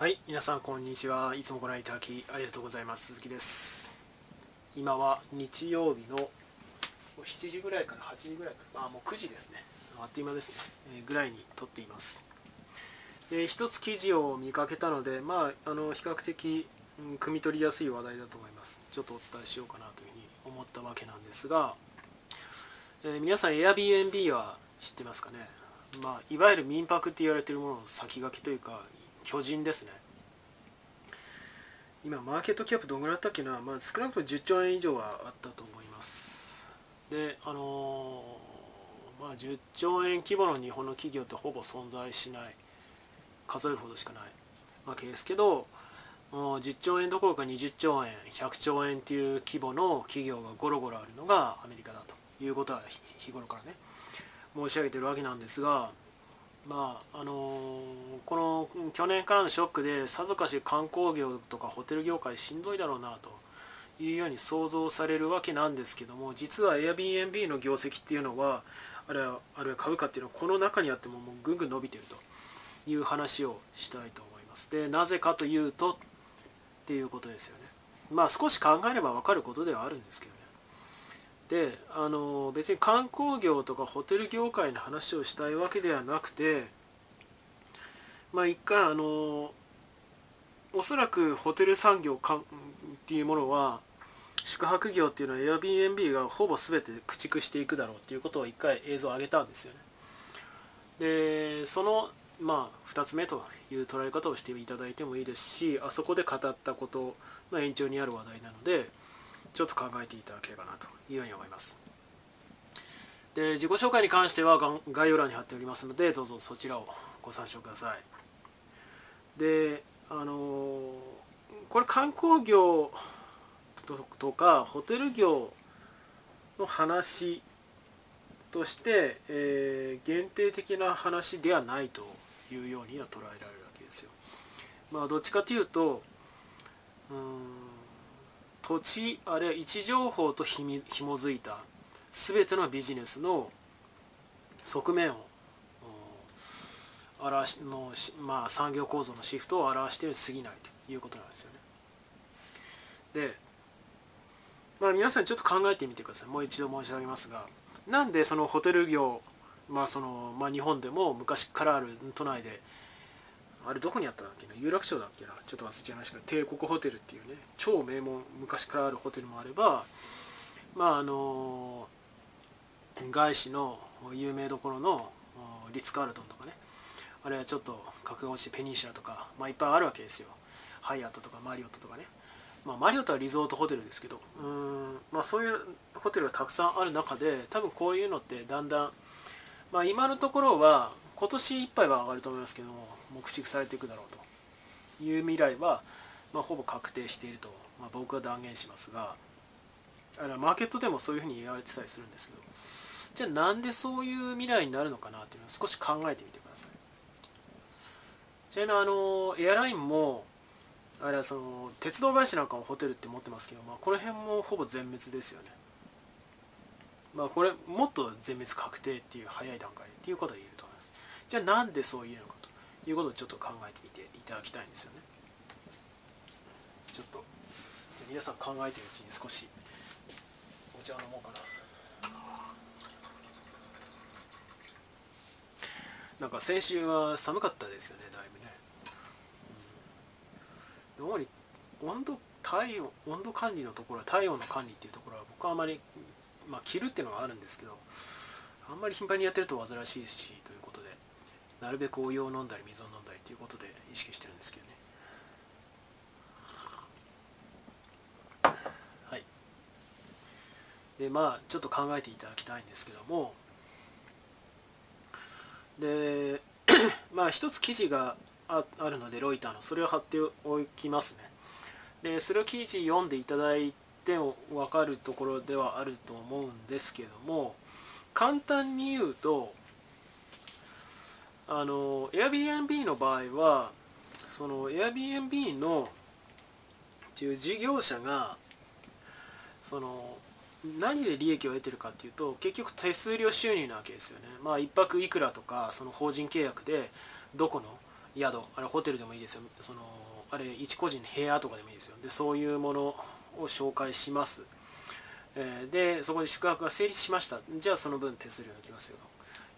はい皆さんこんにちは。いつもご覧いただきありがとうございます。鈴木です。今は日曜日の7時ぐらいから8時ぐらいからまあもう9時ですね。あっという間ですね、えー、ぐらいに撮っています。で一つ記事を見かけたのでまああの比較的、うん、汲み取りやすい話題だと思います。ちょっとお伝えしようかなというふうに思ったわけなんですが、えー、皆さん Airbnb は知ってますかね？まあ、いわゆる民泊って言われているものの先駆けというか巨人ですね。今マーケットキャップどんぐらいあったっけな、まあ、少なくとも10兆円以上はあったと思います。であのー、まあ、10兆円規模の日本の企業ってほぼ存在しない。数えるほどしかない。わけですけどもう10兆円どころか20兆円100兆円っていう規模の企業がゴロゴロあるのがアメリカだということは日頃からね申し上げてるわけなんですがまああのこの去年からのショックでさぞかし観光業とかホテル業界しんどいだろうなというように想像されるわけなんですけども実は Airbnb の業績っていうのはあるいはあるいは株価っていうのはこの中にあってももうぐんぐん伸びてるという話をしたいと思います。でなぜかというとっていうことですよね。まあ少し考えれば分かることではあるんですけどね。であの別に観光業とかホテル業界の話をしたいわけではなくてまあ一回あのおそらくホテル産業かっていうものは宿泊業っていうのは Airbnb がほぼ全て駆逐していくだろうっていうことを一回映像を上げたんですよね。でそのまあ2つ目という捉え方をしていただいてもいいですしあそこで語ったことの延長にある話題なのでちょっと考えていただければなというように思いますで自己紹介に関しては概要欄に貼っておりますのでどうぞそちらをご参照くださいであのこれ観光業とかホテル業の話として、えー、限定的な話ではないというようには捉えられるわけですよ。まあどっちかというとうん土地あるいは位置情報とひみ紐づいた全てのビジネスの側面を表しの、まあ、産業構造のシフトを表しているに過ぎないということなんですよね。で、まあ、皆さんちょっと考えてみてくださいもう一度申し上げますがなんでそのホテル業、まあそのまあ、日本でも昔からある都内であれどこにあったんだっけな？有楽町だっけな？ちょっと忘れちゃいましたけど帝国ホテルっていうね超名門昔からあるホテルもあればまああの外資の有名どころのリッツ・カールトンとかね。あるいはちょっと格が落ちてペニンシュラとか、まあ、いっぱいあるわけですよ。ハイアットとかマリオットとかね、まあ、マリオットはリゾートホテルですけどうん、まあ、そういうホテルがたくさんある中で多分こういうのってだんだん、まあ、今のところは今年いっぱいは上がると思いますけどももう駆逐されていくだろうという未来は、まあ、ほぼ確定していると、まあ、僕は断言しますがあれマーケットでもそういうふうに言われてたりするんですけどじゃあなんでそういう未来になるのかなっていうのを少し考えてみてください。ちなみにあのエアラインもあれはその鉄道会社なんかもホテルって持ってますけど、まあ、この辺もほぼ全滅ですよね。まあこれもっと全滅確定っていう早い段階っていうことは言えると思います。じゃあなんでそういうのか。いうことをちょっと考えてみていただきたいんですよね。ちょっと皆さん考えてるうちに少しお茶を飲もうかな。なんか先週は寒かったですよねだいぶね、主に温度体温温度管理のところは体温の管理っていうところは僕はあまりまあ着るっていうのはあるんですけどあんまり頻繁にやってると煩わしいしというなるべくお湯を飲んだり水を飲んだりということで意識してるんですけどね。はい。でまあちょっと考えていただきたいんですけども。で まあ一つ記事があるのでロイターのそれを貼っておきますね。でそれを記事読んでいただいても分かるところではあると思うんですけども簡単に言うとあの Airbnb の場合はその Airbnb のっていう事業者がその何で利益を得てるかっていうと結局手数料収入なわけですよね。まあ1泊いくらとかその法人契約でどこの宿あれホテルでもいいですよ。そのあれ一個人の部屋とかでもいいですよ。でそういうものを紹介します、えー、でそこで宿泊が成立しました。じゃあその分手数料抜きますよと。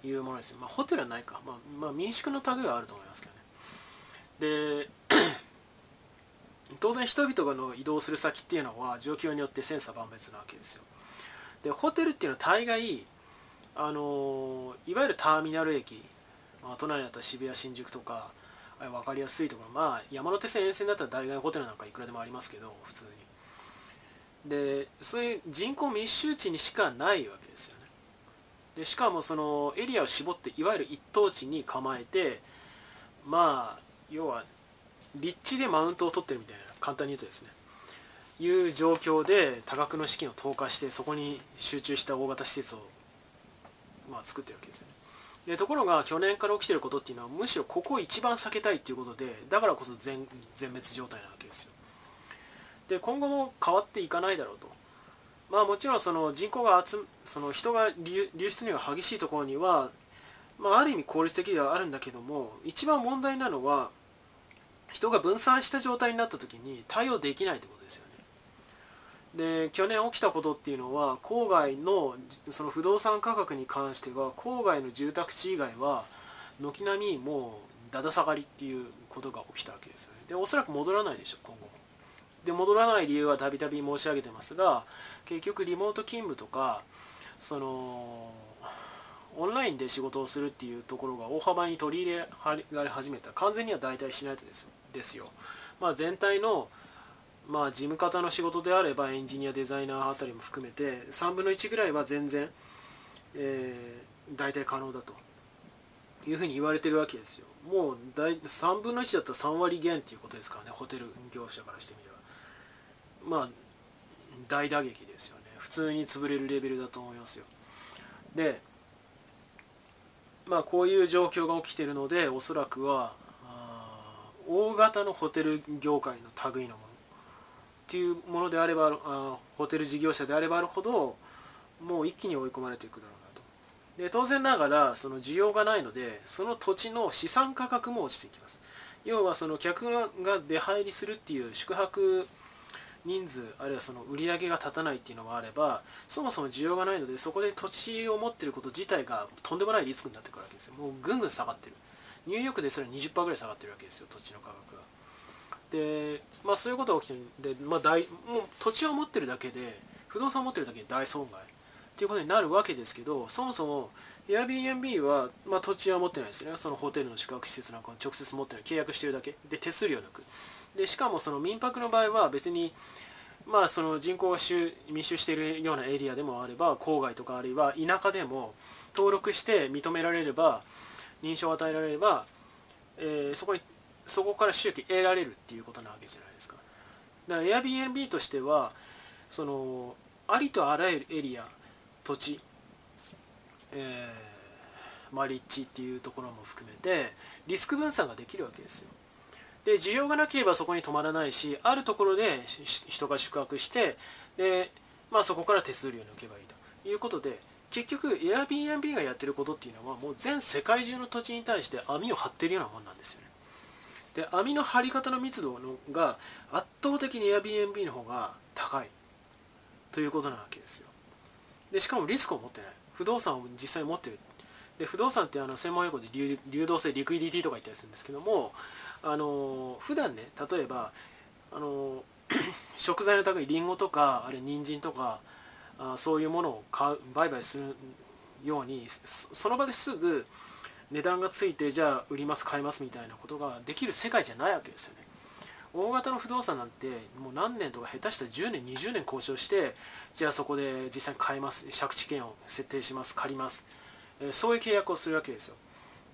いうものです、まあ、ホテルはないか、まあ、まあ、民宿の類はあると思いますけどね。で 当然人々がの移動する先っていうのは状況によって千差万別なわけですよ。でホテルっていうのは大概あのいわゆるターミナル駅、まあ、都内だったら渋谷新宿とか分かりやすいところまあ山手線沿線だったら大概ホテルなんかいくらでもありますけど普通に。でそういう人口密集地にしかないわけですよね。でしかもそのエリアを絞っていわゆる一等地に構えてまあ要は立地でマウントを取ってるみたいな簡単に言うとですね。いう状況で多額の資金を投下してそこに集中した大型施設を、まあ、作ってるわけですよね。でところが去年から起きてることっていうのはむしろここを一番避けたいっていうことでだからこそ全全滅状態なわけですよ。で今後も変わっていかないだろうと。まあもちろんその人口が集その人が流出量が激しいところには、まあ、ある意味効率的ではあるんだけども一番問題なのは人が分散した状態になった時に対応できないってことですよね。で去年起きたことっていうのは郊外のその不動産価格に関しては郊外の住宅地以外は軒並みもうだだ下がりっていうことが起きたわけですよね。でおそらく戻らないでしょ今後。で戻らない理由はたびたび申し上げてますが結局リモート勤務とかそのオンラインで仕事をするっていうところが大幅に取り入れられ始めた。完全には代替しないとですですよ、まあ、全体の、まあ、事務方の仕事であればエンジニアデザイナーあたりも含めて3分の1ぐらいは全然、えー、代替可能だと。いうふうに言われてるわけですよ。もう3分の1だったら3割減っていうことですからね。ホテル業者からしてみれば。まあ大打撃ですよね。普通に潰れるレベルだと思いますよ。でまあこういう状況が起きてるのでおそらくは大型のホテル業界の類のものっていうものであればあホテル事業者であればあるほどもう一気に追い込まれていくだろうなと。で当然ながらその需要がないのでその土地の資産価格も落ちていきます。要はその客が出入りするっていう宿泊人数あるいはその売り上げが立たないっていうのもあればそもそも需要がないのでそこで土地を持ってること自体がとんでもないリスクになってくるわけですよ。もうぐんぐん下がってる。ニューヨークですら20%ぐらい下がってるわけですよ土地の価格がでまあそういうことが起きてる。んで、まあ、大もう土地を持ってるだけで不動産を持ってるだけで大損害。っていうことになるわけですけどそもそも Airbnb は、まあ、土地は持ってないですね。そのホテルの宿泊施設なんかを直接持ってない。契約してるだけ。で手数料抜く。でしかもその民泊の場合は別にまあその人口が密集しているようなエリアでもあれば郊外とかあるいは田舎でも登録して認められれば認証を与えられれば、えー、そこにそこから収益得られるっていうことなわけじゃないですか。だから Airbnb としてはそのありとあらゆるエリア土地、えー、まあ、立地っていうところも含めてリスク分散ができるわけですよ。で需要がなければそこに止まらないしあるところで人が宿泊してで、まあ、そこから手数料を抜けばいいと。いうことで結局 Airbnb がやってることっていうのはもう全世界中の土地に対して網を張ってるようなもんなんですよね。で網の張り方の密度のが圧倒的に Airbnb の方が高い。ということなわけですよ。でしかもリスクを持ってない。不動産を実際に持ってる。で不動産ってあの専門用語で流動性リクイディティとか言ったりするんですけどもあの普段ね例えばあの 食材の高いりんごとかあれ人参とかあそういうものを買う売買するようにその場ですぐ値段がついてじゃあ売ります買いますみたいなことができる世界じゃないわけですよね。大型の不動産なんてもう何年とか下手したら10年20年交渉してじゃあそこで実際に買います借地権を設定します借ります、そういう契約をするわけですよ。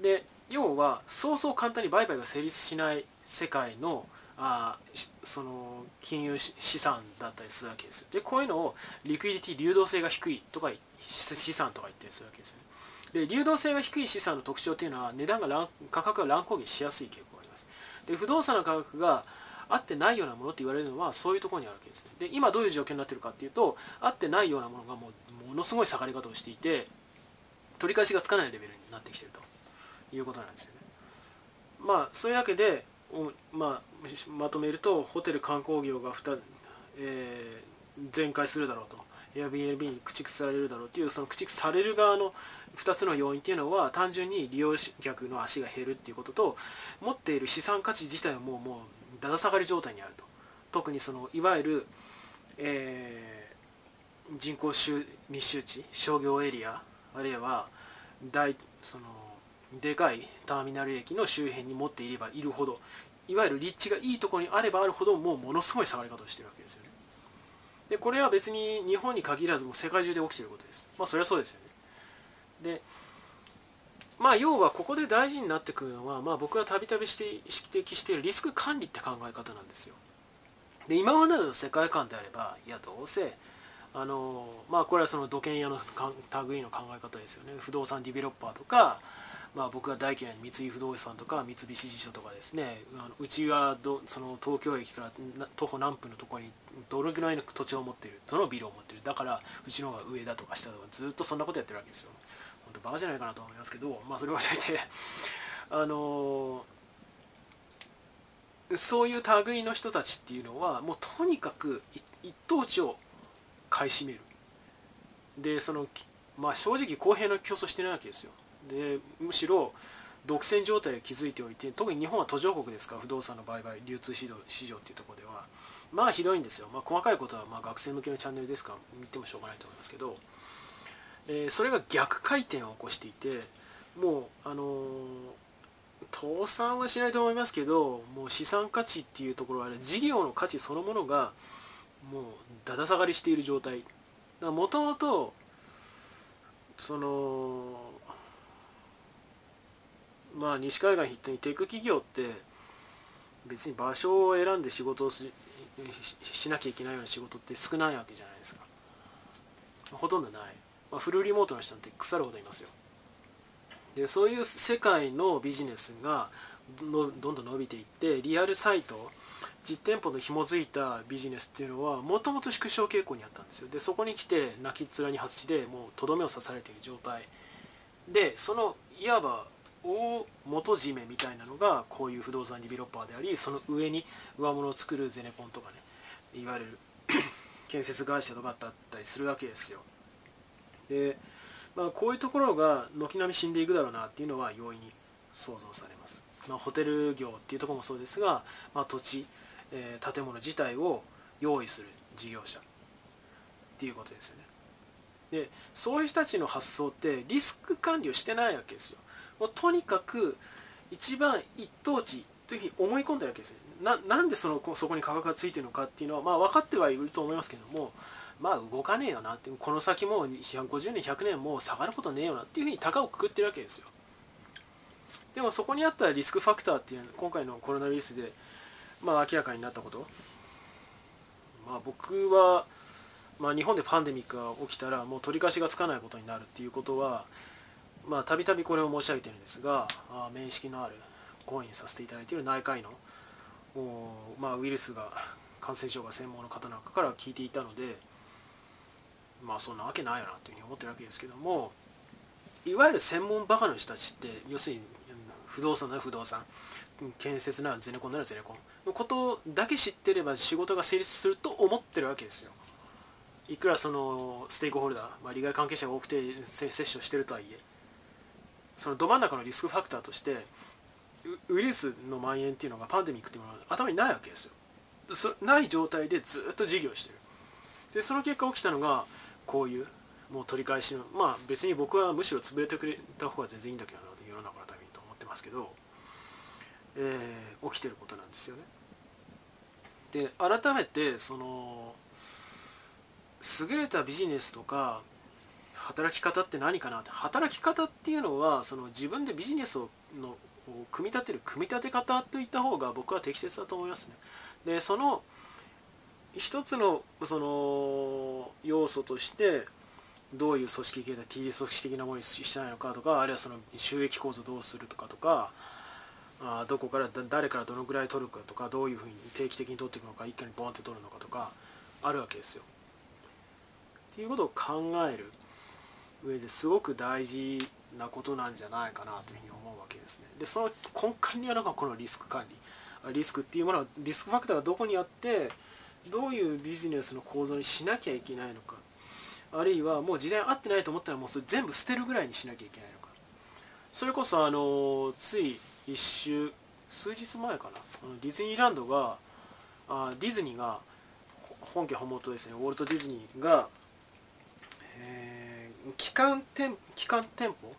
で要はそうそう簡単に売買が成立しない世界のあその金融資産だったりするわけですでこういうのをリクイディティ流動性が低いとか資産とか言ったりするわけですね。で流動性が低い資産の特徴というのは値段が価格が乱高下しやすい傾向があります。で不動産の価格が合ってないようなものって言われるのはそういうところにあるわけですね。で今どういう状況になってるかっていうと合ってないようなものがもうものすごい下がり方をしていて取り返しがつかないレベルになってきてると。いうことなんですよね。まあそういうわけで、まあ、まとめるとホテル観光業が2、えー、全開するだろうと。Airbnb に駆逐されるだろうっていうその駆逐される側の2つの要因っていうのは単純に利用客の足が減るっていうことと持っている資産価値自体はもうもうだだ下がり状態にあると。特にそのいわゆる、えー、人口密集地商業エリアあるいは大そのでかいターミナル駅の周辺に持っていればいるほどいわゆる立地がいいところにあればあるほどもうものすごい下がり方をしてるわけですよね。でこれは別に日本に限らずもう世界中で起きてることです。まあそれはそうですよね。でまあ要はここで大事になってくるのは、まあ、僕がたびたび指摘しているリスク管理って考え方なんですよ。で今までの世界観であればいやどうせあのまあこれはその土建屋の類の考え方ですよね。不動産ディベロッパーとかまあ、僕が大嫌いな三井不動産とか三菱地所とかですね。あのうちはどその東京駅から徒歩何分のところにどれぐらいの土地を持っているどのビルを持っている。だからうちの方が上だとか下とかずっとそんなことやってるわけですよ。本当バカじゃないかなと思いますけどまあそれは置いといて あのそういう類の人たちっていうのはもうとにかく一等地を買い占める。でそのまあ正直公平な競争してないわけですよ。でむしろ独占状態を築いておいて特に日本は途上国ですから不動産の売買流通市場市場っていうところでは。まあひどいんですよ、まあ、細かいことはまあ学生向けのチャンネルですから見てもしょうがないと思いますけど、えー、それが逆回転を起こしていてもうあのー、倒産はしないと思いますけどもう資産価値っていうところは事業の価値そのものがもうだだ下がりしている状態。もともとそのまあ西海岸筆頭にテック企業って別に場所を選んで仕事をししなきゃいけないような仕事って少ないわけじゃないですか。ほとんどない、まあ、フルリモートの人なんて腐るほどいますよ。でそういう世界のビジネスがどんどん伸びていってリアルサイト実店舗の紐づいたビジネスっていうのはもともと縮小傾向にあったんですよ。でそこに来て泣きっ面に発してもうとどめを刺されている状態。でそのいわば大元締めみたいなのがこういう不動産ディベロッパーでありその上に上物を作るゼネコンとかねいわゆる 建設会社とかだったりするわけですよ。で、まあ、こういうところが軒並み死んでいくだろうなっていうのは容易に想像されます、まあ、ホテル業っていうとこもそうですが、まあ、土地、えー、建物自体を用意する事業者っていうことですよね。でそういう人たちの発想ってリスク管理をしてないわけですよ。もうとにかく一番一等地というふうに思い込んだわけですね。なんでそのそこに価格がついてるのかっていうのは、まあ、分かってはいると思いますけどもまあ動かねえよなってこの先も150年100年も下がることねえよなっていうふうに高をくくってるわけですよ。でもそこにあったリスクファクターっていうのは今回のコロナウイルスで、まあ、明らかになったこと。まあ僕は、まあ、日本でパンデミックが起きたらもう取り返しがつかないことになるっていうことはたびたびこれを申し上げてるんですがあ面識のある講演させていただいている内科医のまあ、ウイルスが感染症が専門の方なんかから聞いていたのでまあそんなわけないよなというふうに思ってるわけですけどもいわゆる専門バカの人たちって要するに不動産なら不動産建設ならゼネコンならゼネコン。のことだけ知ってれば仕事が成立すると思ってるわけですよ。いくらそのステークホルダー、まあ、利害関係者が多くて接種をしてるとはいえそのど真ん中のリスクファクターとしてウイルスの蔓延っていうのがパンデミックっていうものが頭にないわけですよ。そない状態でずっと事業してる。でその結果起きたのがこういうもう取り返しのまあ別に僕はむしろ潰れてくれた方が全然いいんだけどな世の中のためにと思っますけど、えー、起きてることなんですよねで改めてその優れたビジネスとか働き方って何かなって働き方っていうのはその自分でビジネスをの組み立てる組み立て方といった方が僕は適切だと思いますね。でその一つのその要素としてどういう組織形態 TD 組織的なものにしたいのかとかあるいはその収益構造どうするとかとかあどこから誰からどのぐらい取るかとかどういうふうに定期的に取っていくのか一気にボンって取るのかとかあるわけですよ。っていうことを考える上ですごく大事なことなんじゃないかなというふうに思うわけですね。でその根幹にはなんかこのリスク管理。リスクっていうものはリスクファクターがどこにあってどういうビジネスの構造にしなきゃいけないのか。あるいはもう時代合ってないと思ったらもうそれ全部捨てるぐらいにしなきゃいけないのか。それこそあのつい1週数日前かな。ディズニーランドがあディズニーが本家本元ですね。ウォルト・ディズニーが、えー、機関店機関店舗？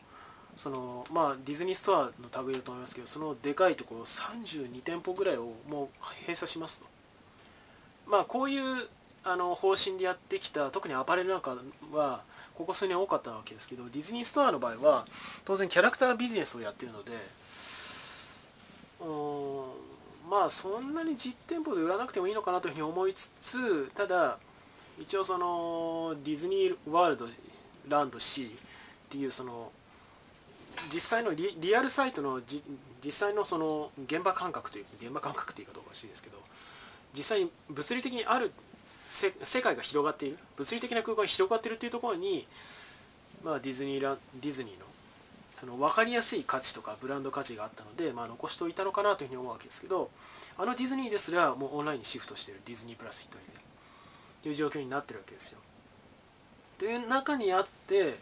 そのまあディズニーストアの類だと思いますけどそのでかいところ32店舗ぐらいをもう閉鎖しますと。まあこういうあの方針でやってきた特にアパレルなんかはここ数年多かったわけですけどディズニーストアの場合は当然キャラクタービジネスをやってるのでうんまあそんなに実店舗で売らなくてもいいのかなというふうに思いつつただ一応そのディズニーワールドランド C っていうその実際のリリアルサイトの実際のその現場感覚という現場感覚っていうかどうかしいですけど実際に物理的にある世界が広がっている物理的な空間が広がっているっていうところに、まあ、ディズニーラディズニーのその分かりやすい価値とかブランド価値があったので、まあ、残しておいたのかなというふうに思うわけですけどあのディズニーですらもうオンラインにシフトしているディズニープラスヒットにねという状況になってるわけですよ。という中にあって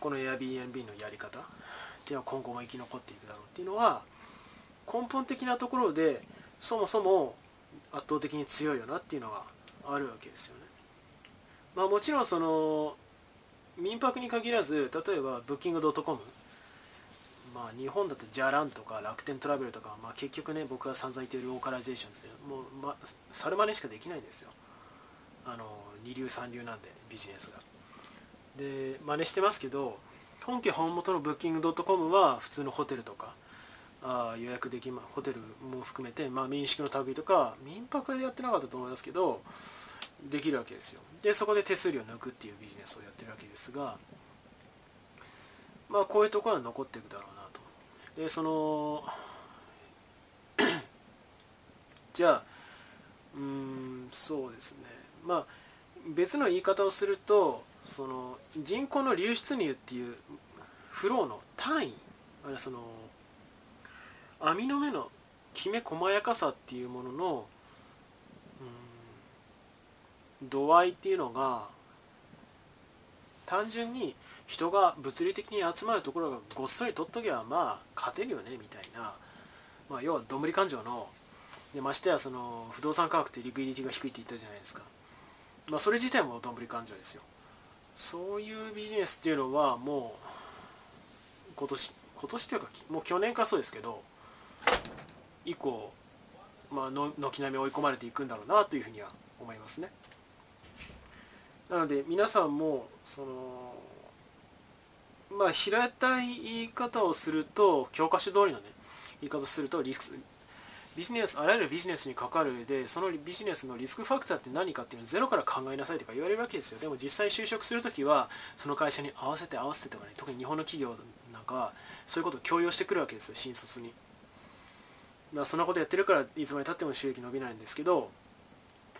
この Airbnb のやり方っていうのは今後も生き残っていくだろうっていうのは根本的なところでそもそも圧倒的に強いよなっていうのがあるわけですよね。まあもちろんその民泊に限らず例えばブッキングドットコム。まあ日本だとじゃらんとか楽天トラベルとか、まあ、結局ね僕が散々言ってるローカライゼーションですねもう、ま、猿真似しかできないんですよ。あの二流三流なんでビジネスが。で真似してますけど本家本元の Booking.com は普通のホテルとかあ予約できまホテルも含めて、まあ、民宿の旅とか民泊でやってなかったと思いますけどできるわけですよ。でそこで手数料抜くっていうビジネスをやってるわけですがまあこういうところは残っていくだろうなと。でその じゃあうんそうですね。まあ別の言い方をするとその人口の流出入っていうフローの単位あるいはその網の目のきめ細やかさっていうものの、うん、度合いっていうのが単純に人が物理的に集まるところがごっそり取っとけばまあ勝てるよねみたいな、まあ、要はどんぶり勘定のでましてやその不動産価格ってリクイディティが低いって言ったじゃないですか、まあ、それ自体もどんぶり勘定ですよ。そういうビジネスっていうのはもう今年今年というかもう去年からそうですけど以降、まあ、軒並み追い込まれていくんだろうなというふうには思いますね。なので皆さんもそのまあ平たい言い方をすると教科書通りのね言い方をするとリスクビジネスあらゆるビジネスに関わる上でそのビジネスのリスクファクターって何かっていうのをゼロから考えなさいとか言われるわけですよでも実際就職する時はその会社に合わせて合わせてとかね特に日本の企業なんかそういうことを強要してくるわけですよ新卒にまあ、そんなことやってるからいつまでたっても収益伸びないんですけど、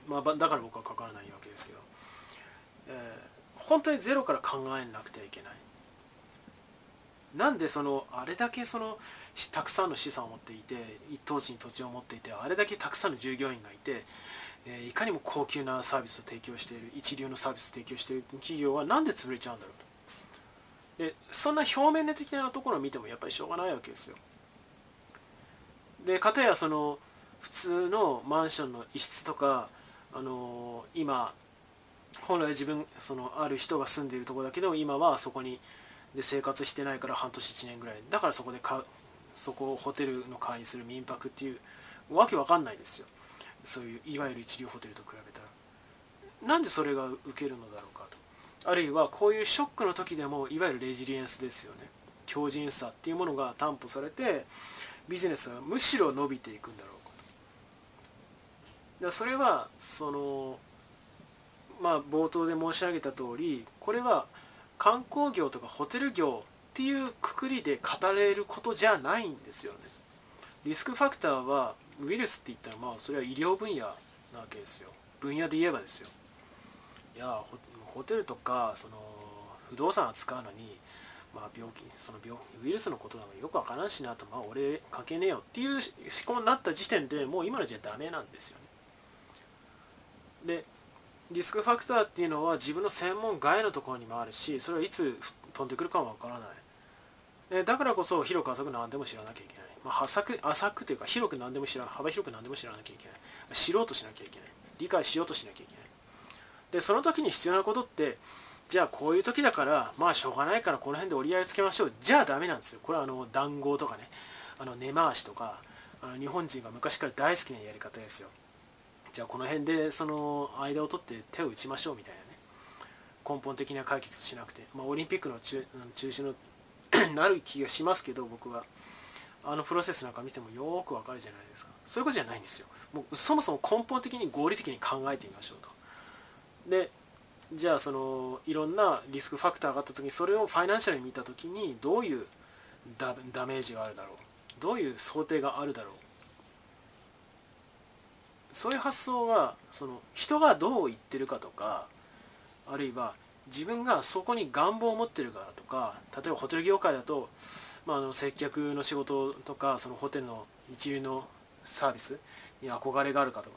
まあ、だから僕はかからないわけですけど、えー、本当にゼロから考えなくてはいけない。なんでそのあれだけそのたくさんの資産を持っていて一等地に土地を持っていてあれだけたくさんの従業員がいて、えー、いかにも高級なサービスを提供している一流のサービスを提供している企業はなんで潰れちゃうんだろうと。でそんな表面的なところを見てもやっぱりしょうがないわけですよ。でかたやその普通のマンションの一室とかあの今本来自分そのある人が住んでいるとこだけど今はそこにで生活してないから半年1年ぐらい。だからそこで買うそこをホテルの会にする民泊っていうわけわかんないですよ。そういういわゆる一流ホテルと比べたら。なんでそれが受けるのだろうかと。あるいはこういうショックの時でもいわゆるレジリエンスですよね。強靭さっていうものが担保されてビジネスはむしろ伸びていくんだろう。かとそれはそのまあ冒頭で申し上げた通りこれは観光業とかホテル業っていうくくりで語れることじゃないんですよね。リスクファクターはウイルスって言ったらまあそれは医療分野なわけですよ。分野で言えばですよ。いやホテルとかその不動産扱うのにまあ、病気その病ウイルスのことなんかよくわからんしなとまあ俺関係ねえよっていう思考になった時点でもう今のじゃダメなんですよね。でリスクファクターっていうのは自分の専門外のところにもあるしそれはいつ飛んでくるかもわからない。だからこそ広く浅く何でも知らなきゃいけない、まあ、浅く浅くというか広く何でも知ら幅広く何でも知らなきゃいけない。知ろうとしなきゃいけない。理解しようとしなきゃいけない。でその時に必要なことってじゃあこういう時だからまあしょうがないからこの辺で折り合いをつけましょう。じゃあダメなんですよ。これはあの談合とかね。あの根回しとかあの日本人が昔から大好きなやり方ですよ。じゃあこの辺でその間を取って手を打ちましょうみたいなね。根本的な解決しなくて、まあ、オリンピックの中中止の なる気がしますけど僕は。あのプロセスなんか見てもよーくわかるじゃないですか。そういうことじゃないんですよ。もうそもそも根本的に合理的に考えてみましょうと。でじゃあそのいろんなリスクファクターがあった時にそれをファイナンシャルに見た時にどういうダダメージがあるだろう。どういう想定があるだろう。そういう発想がその人がどう言ってるかとかあるいは自分がそこに願望を持ってるからとか例えばホテル業界だと、まあ、あの接客の仕事とかそのホテルの一流のサービスに憧れがあるかとか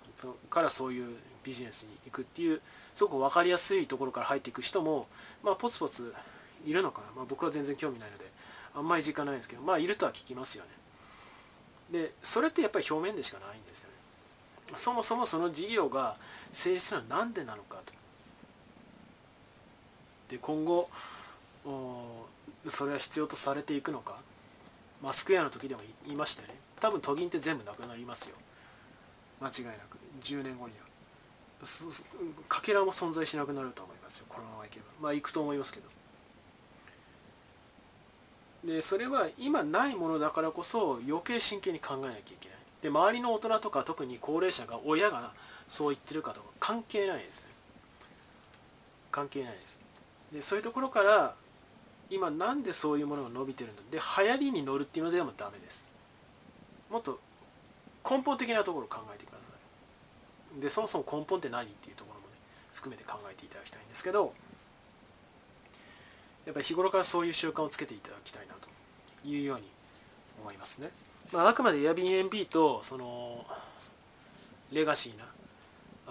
からそういうビジネスに行くっていうすごく分かりやすいところから入っていく人も、まあ、ポツポツいるのかな、まあ、僕は全然興味ないのであんまり実感ないんですけどまあいるとは聞きますよね。でそれってやっぱり表面でしかないんですよね。そもそもその事業が成立するのは何でなのかと。で今後それは必要とされていくのか。マスクエアの時でも言いましたよね。多分都銀って全部なくなりますよ。間違いなく。10年後には。かけらも存在しなくなると思いますよ。このままいけばまあ行くと思いますけど。でそれは今ないものだからこそ余計真剣に考えなきゃいけない。で周りの大人とか特に高齢者が親がそう言ってるかとか関係ないですね。関係ないです。でそういうところから今なんでそういうものが伸びてるんだ。で流行りに乗るっていうのでもダメです。もっと根本的なところを考えてください。でそもそも根本って何っていうところもね含めて考えていただきたいんですけどやっぱり日頃からそういう習慣をつけていただきたいなというように思いますね、まあ、あくまで Airbnb とそのレガシーな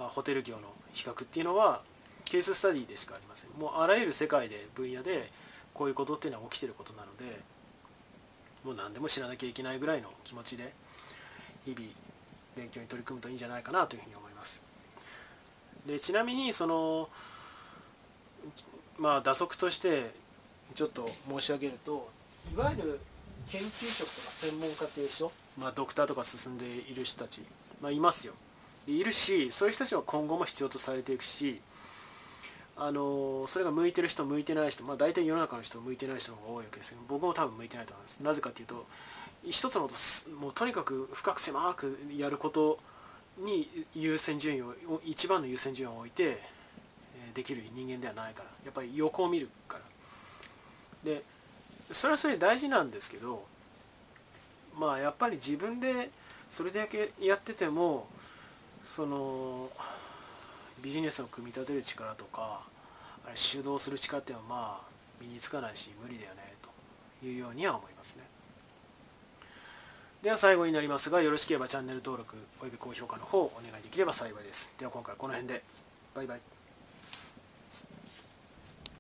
ホテル業の比較っていうのはケーススタディでしかありません。もうあらゆる世界で分野でこういうことっていうのは起きてることなのでもう何でも知らなきゃいけないぐらいの気持ちで日々勉強に取り組むといいんじゃないかなというふうに思います。でちなみにそのまあ打足としてちょっと申し上げるといわゆる研究職とか専門家っていう人、まあ、ドクターとか進んでいる人たち、まあ、いますよ。いるしそういう人たちは今後も必要とされていくしあのそれが向いてる人向いてない人、まあ、大体世の中の人向いてない人の方が多いわけですけど僕も多分向いてないと思います。なぜかというと一つのこともうとにかく深く狭くやることに優先順位を一番の優先順位を置いてできる人間ではないから。やっぱり横を見るから。でそれはそれ大事なんですけどまあやっぱり自分でそれだけやっててもそのビジネスを組み立てる力とかあれ主導する力っていうのはまあ身につかないし無理だよねというようには思いますね。では最後になりますがよろしければチャンネル登録および高評価の方お願いできれば幸いです。では今回はこの辺で。バイバイ。